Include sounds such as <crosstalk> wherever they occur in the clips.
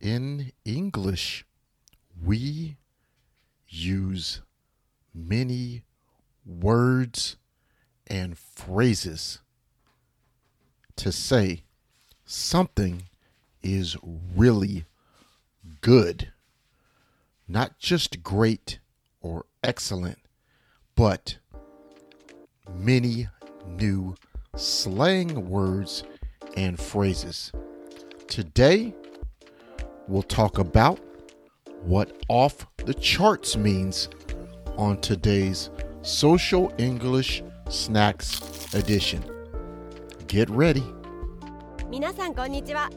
in English, we use many words and phrases to say something is really good. Not just great or excellent, but many new slang words and phrases. Today, we'll talk about what off the charts means on today's Social English Snacks edition. Get ready. 皆さんこんにちは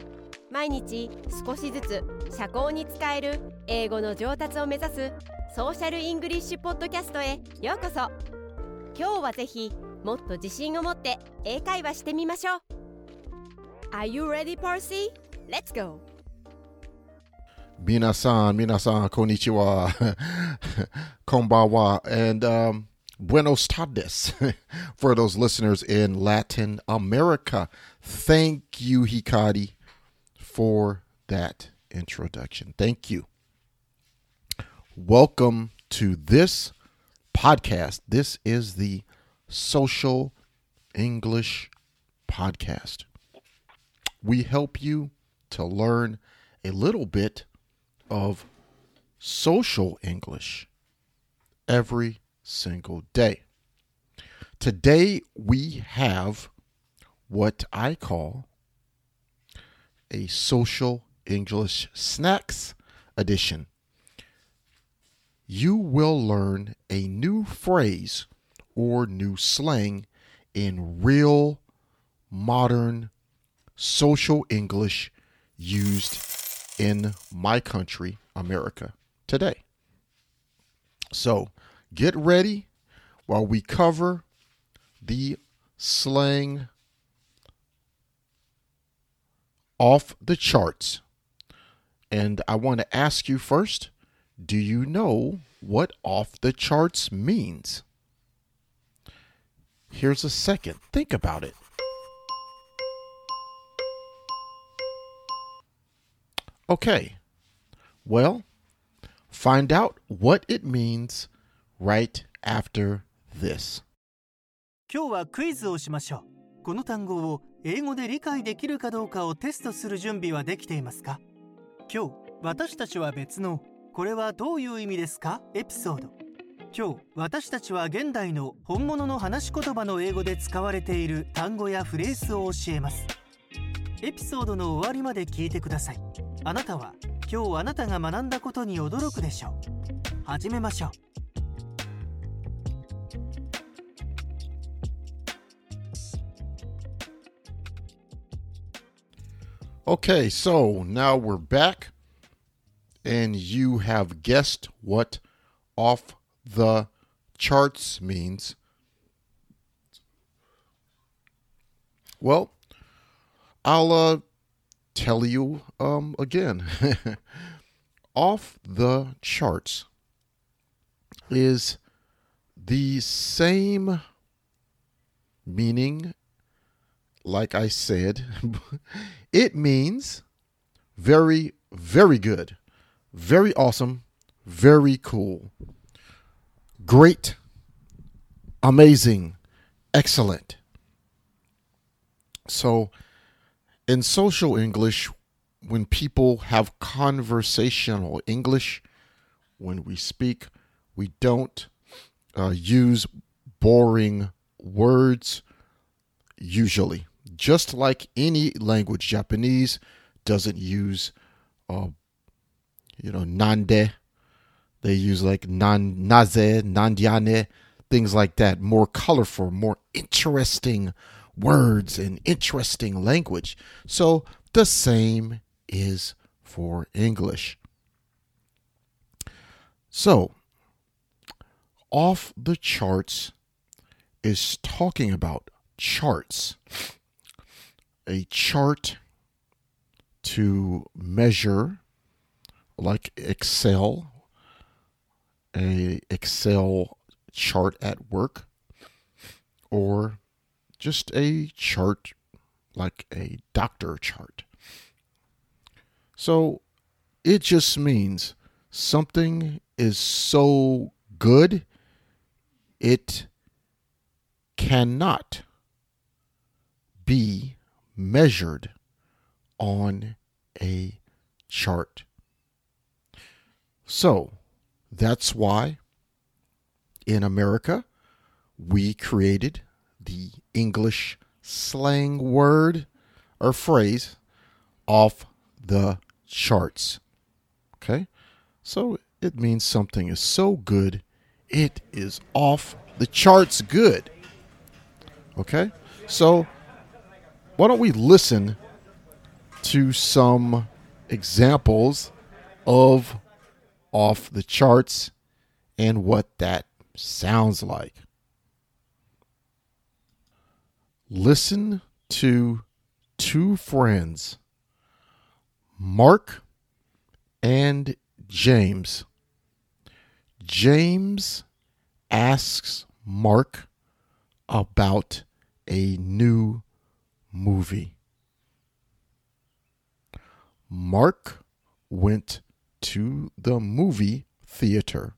毎日少しずつ社交に使える英語の上達を目指すソーシャルイングリッシュポッドキャストへようこそ今日はぜひもっと自信を持って英会話してみましょう Are you ready, Parsi? Let's go! Minasan, Minasan, Konnichiwa, <laughs> Konbawa, and um, Buenos tardes <laughs> for those listeners in Latin America. Thank you, Hikari, for that introduction. Thank you. Welcome to this podcast. This is the Social English Podcast. We help you to learn a little bit of social English every single day. Today we have what I call a social English snacks edition. You will learn a new phrase or new slang in real modern social English used in my country, America, today. So get ready while we cover the slang off the charts. And I want to ask you first do you know what off the charts means? Here's a second. Think about it. Okay. Well, find out what it means right after this. 今日はクイズをしましょう。この単語を英語で理解できるかどうかをテストする準備はできていますか？今日私たちは別のこれはどういう意味ですか？エピソード。今日私たちは現代の本物の話し言葉の英語で使われている単語やフレーズを教えます。エピソードの終わりまで聞いてくださいあなたは今日あなたが学んだことに驚くでしょう始めましょう Okay, so now we're back, and you have guessed what off the charts means. Well, I'll uh, tell you um, again. <laughs> off the charts is the same meaning like I said, <laughs> it means very, very good, very awesome, very cool, great, amazing, excellent. So, in social English, when people have conversational English, when we speak, we don't uh, use boring words usually just like any language, Japanese doesn't use, uh, you know, nande. They use like nan naze, nandiane, things like that. More colorful, more interesting words and interesting language. So the same is for English. So, off the charts is talking about charts a chart to measure like Excel, a Excel chart at work, or just a chart like a doctor chart. So it just means something is so good it cannot be measured on a chart. So that's why in America we created the English slang word or phrase off the charts. Okay? So it means something is so good, it is off the charts good. Okay? So why don't we listen to some examples of off the charts and what that sounds like? Listen to two friends, Mark and James. James asks Mark about a new movie. Mark went to the movie theater.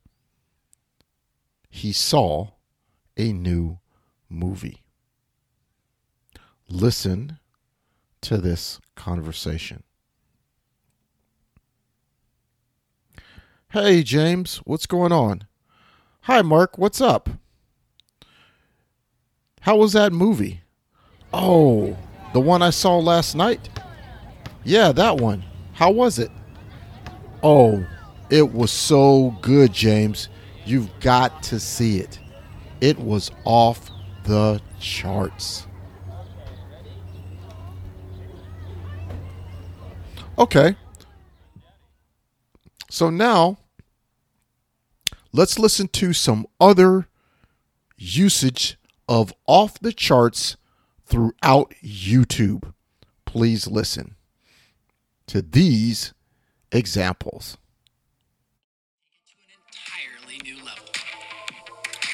He saw a new movie. Listen to this conversation. Hey, James, what's going on? Hi, Mark, what's up? How was that movie? Oh, the one I saw last night? Yeah, that one. How was it? Oh, it was so good, James. You've got to see it. It was off the charts. Okay. So now let's listen to some other usage of off the charts throughout YouTube. Please listen to these examples. to an entirely new level.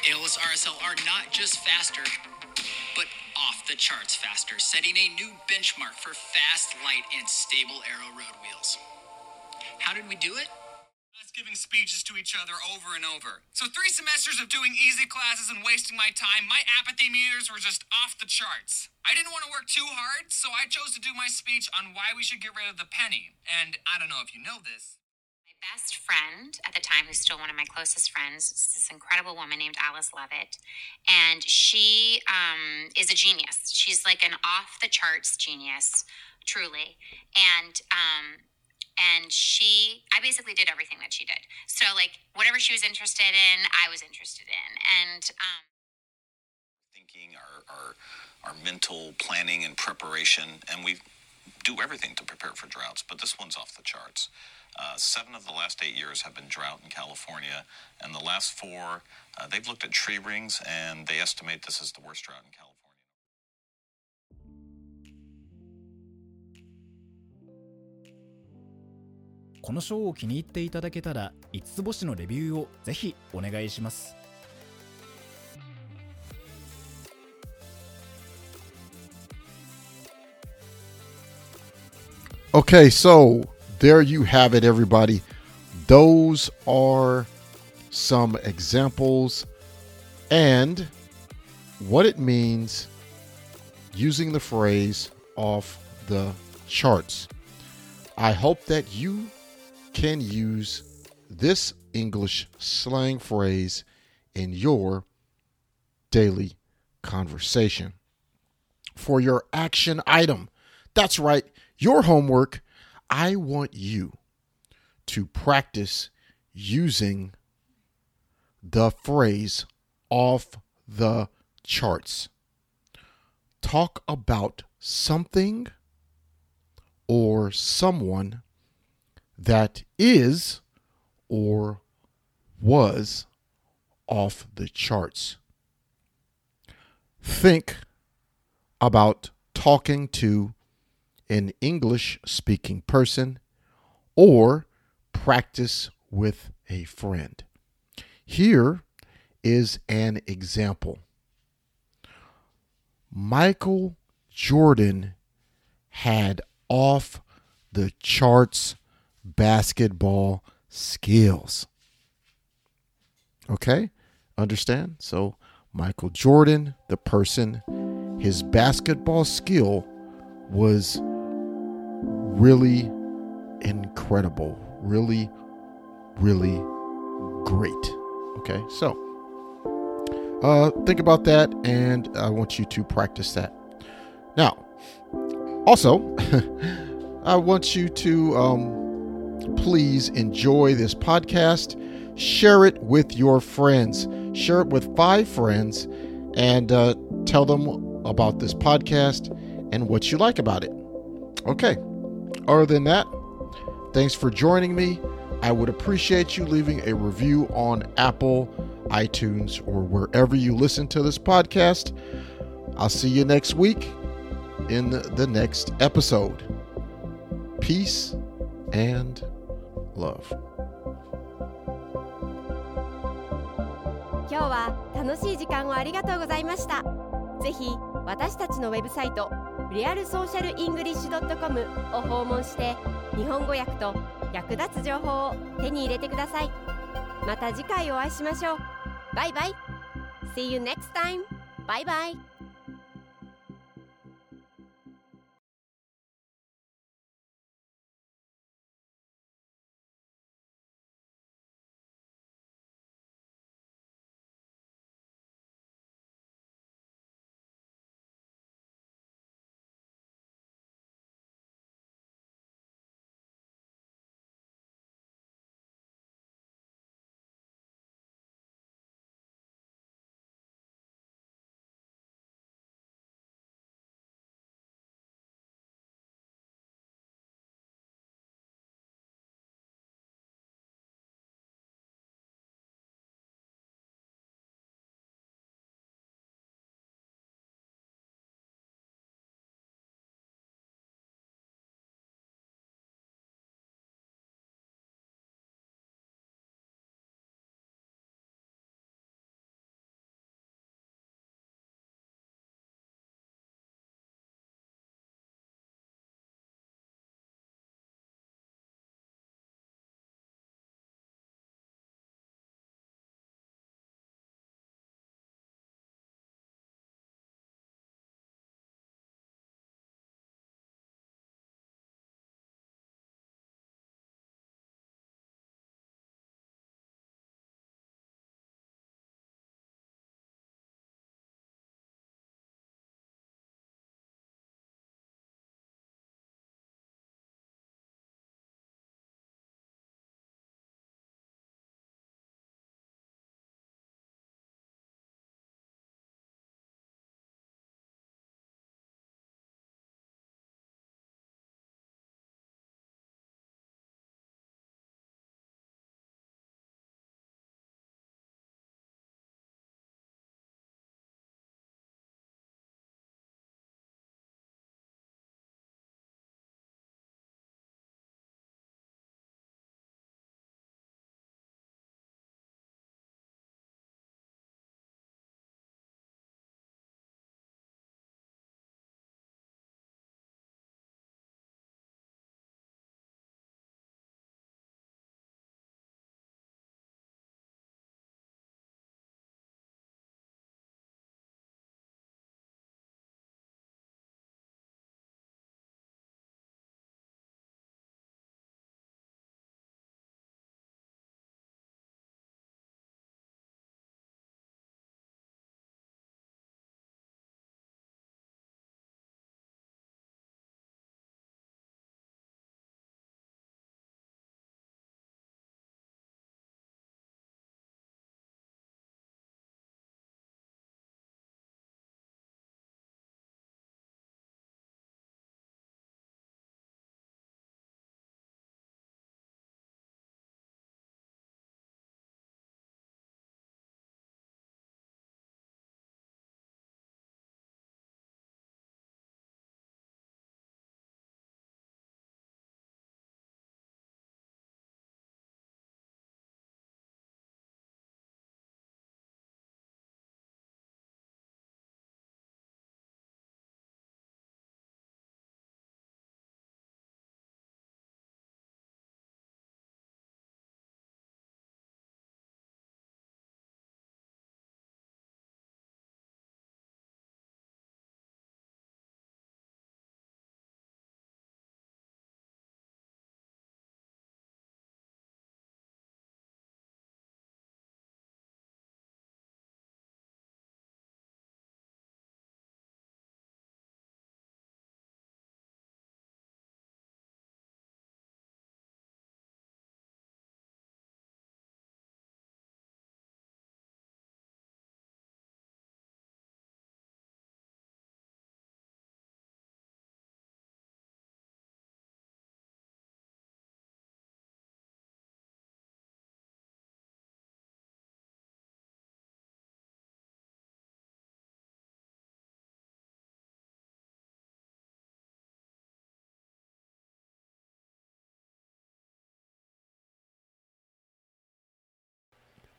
Aeolus RSL are not just faster, off the charts faster, setting a new benchmark for fast, light, and stable aero road wheels. How did we do it? us giving speeches to each other over and over. So three semesters of doing easy classes and wasting my time, my apathy meters were just off the charts. I didn't want to work too hard, so I chose to do my speech on why we should get rid of the penny. And I don't know if you know this. Best friend at the time, who's still one of my closest friends, is this incredible woman named Alice Levitt. And she um, is a genius. She's like an off the charts genius, truly. And um, and she, I basically did everything that she did. So like whatever she was interested in, I was interested in. And um, thinking, our, our, our mental planning and preparation, and we do everything to prepare for droughts, but this one's off the charts. Uh, seven of the last eight years have been drought in California, and the last four, uh, they've looked at tree rings, and they estimate this is the worst drought in California. このショーを気に入っていただけたら5つ星のレビューをぜひお願いします Okay, so there you have it, everybody. Those are some examples and what it means using the phrase off the charts. I hope that you can use this English slang phrase in your daily conversation. For your action item, that's right, your homework, I want you to practice using the phrase off the charts. Talk about something or someone that is or was off the charts. Think about talking to an English speaking person or practice with a friend. Here is an example Michael Jordan had off the charts basketball skills. Okay? Understand? So, Michael Jordan, the person, his basketball skill was really incredible. Really, really great. Okay? So, uh, think about that, and I want you to practice that. Now, also, <laughs> I want you to um, please enjoy this podcast. Share it with your friends. Share it with five friends and uh, tell them about this podcast and what you like about it. Okay. Other than that, thanks for joining me. I would appreciate you leaving a review on Apple, iTunes, or wherever you listen to this podcast. I'll see you next week in the next episode. Peace and love. 今日は楽しい時間をありがとうございましたぜひ私たちのウェブサイト リアルソーシャルイングリッシュ .com を訪問して日本語訳と役立つ情報を手に入れてください。また次回お会いしましょう。バイバイ。See you next time! バイバイ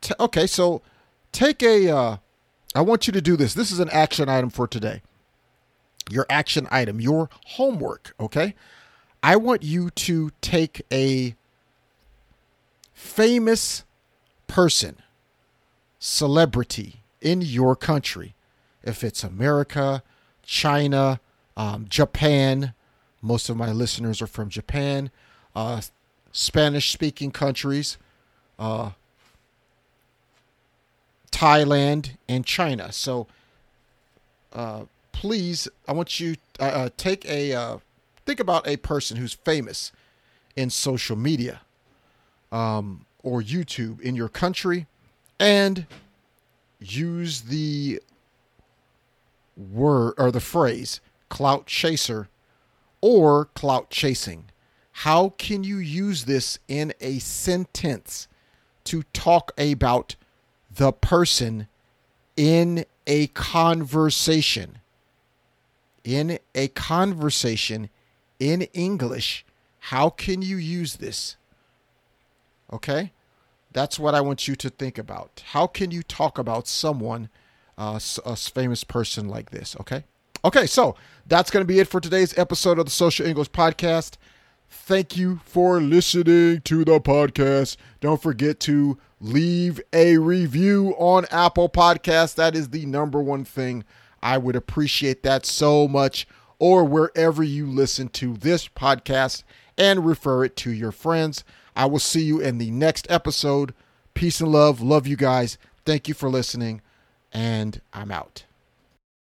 t- okay, so take a. Uh, I want you to do this. This is an action item for today. Your action item, your homework. Okay, I want you to take a famous person, celebrity in your country. If it's America, China, um, Japan, most of my listeners are from Japan, uh, Spanish speaking countries, uh, Thailand, and China. So uh, please, I want you uh, uh take a uh, think about a person who's famous in social media um, or YouTube in your country and use the word or the phrase clout chaser or clout chasing. How can you use this in a sentence to talk about the person in a conversation? In a conversation in English, how can you use this? Okay? That's what I want you to think about. How can you talk about someone, uh, a famous person like this? Okay? Okay, so that's going to be it for today's episode of the Social English Podcast. Thank you for listening to the podcast. Don't forget to leave a review on Apple Podcasts. That is the number one thing. I would appreciate that so much. Or wherever you listen to this podcast and refer it to your friends. I will see you in the next episode. Peace and love. Love you guys. Thank you for listening. And I'm out.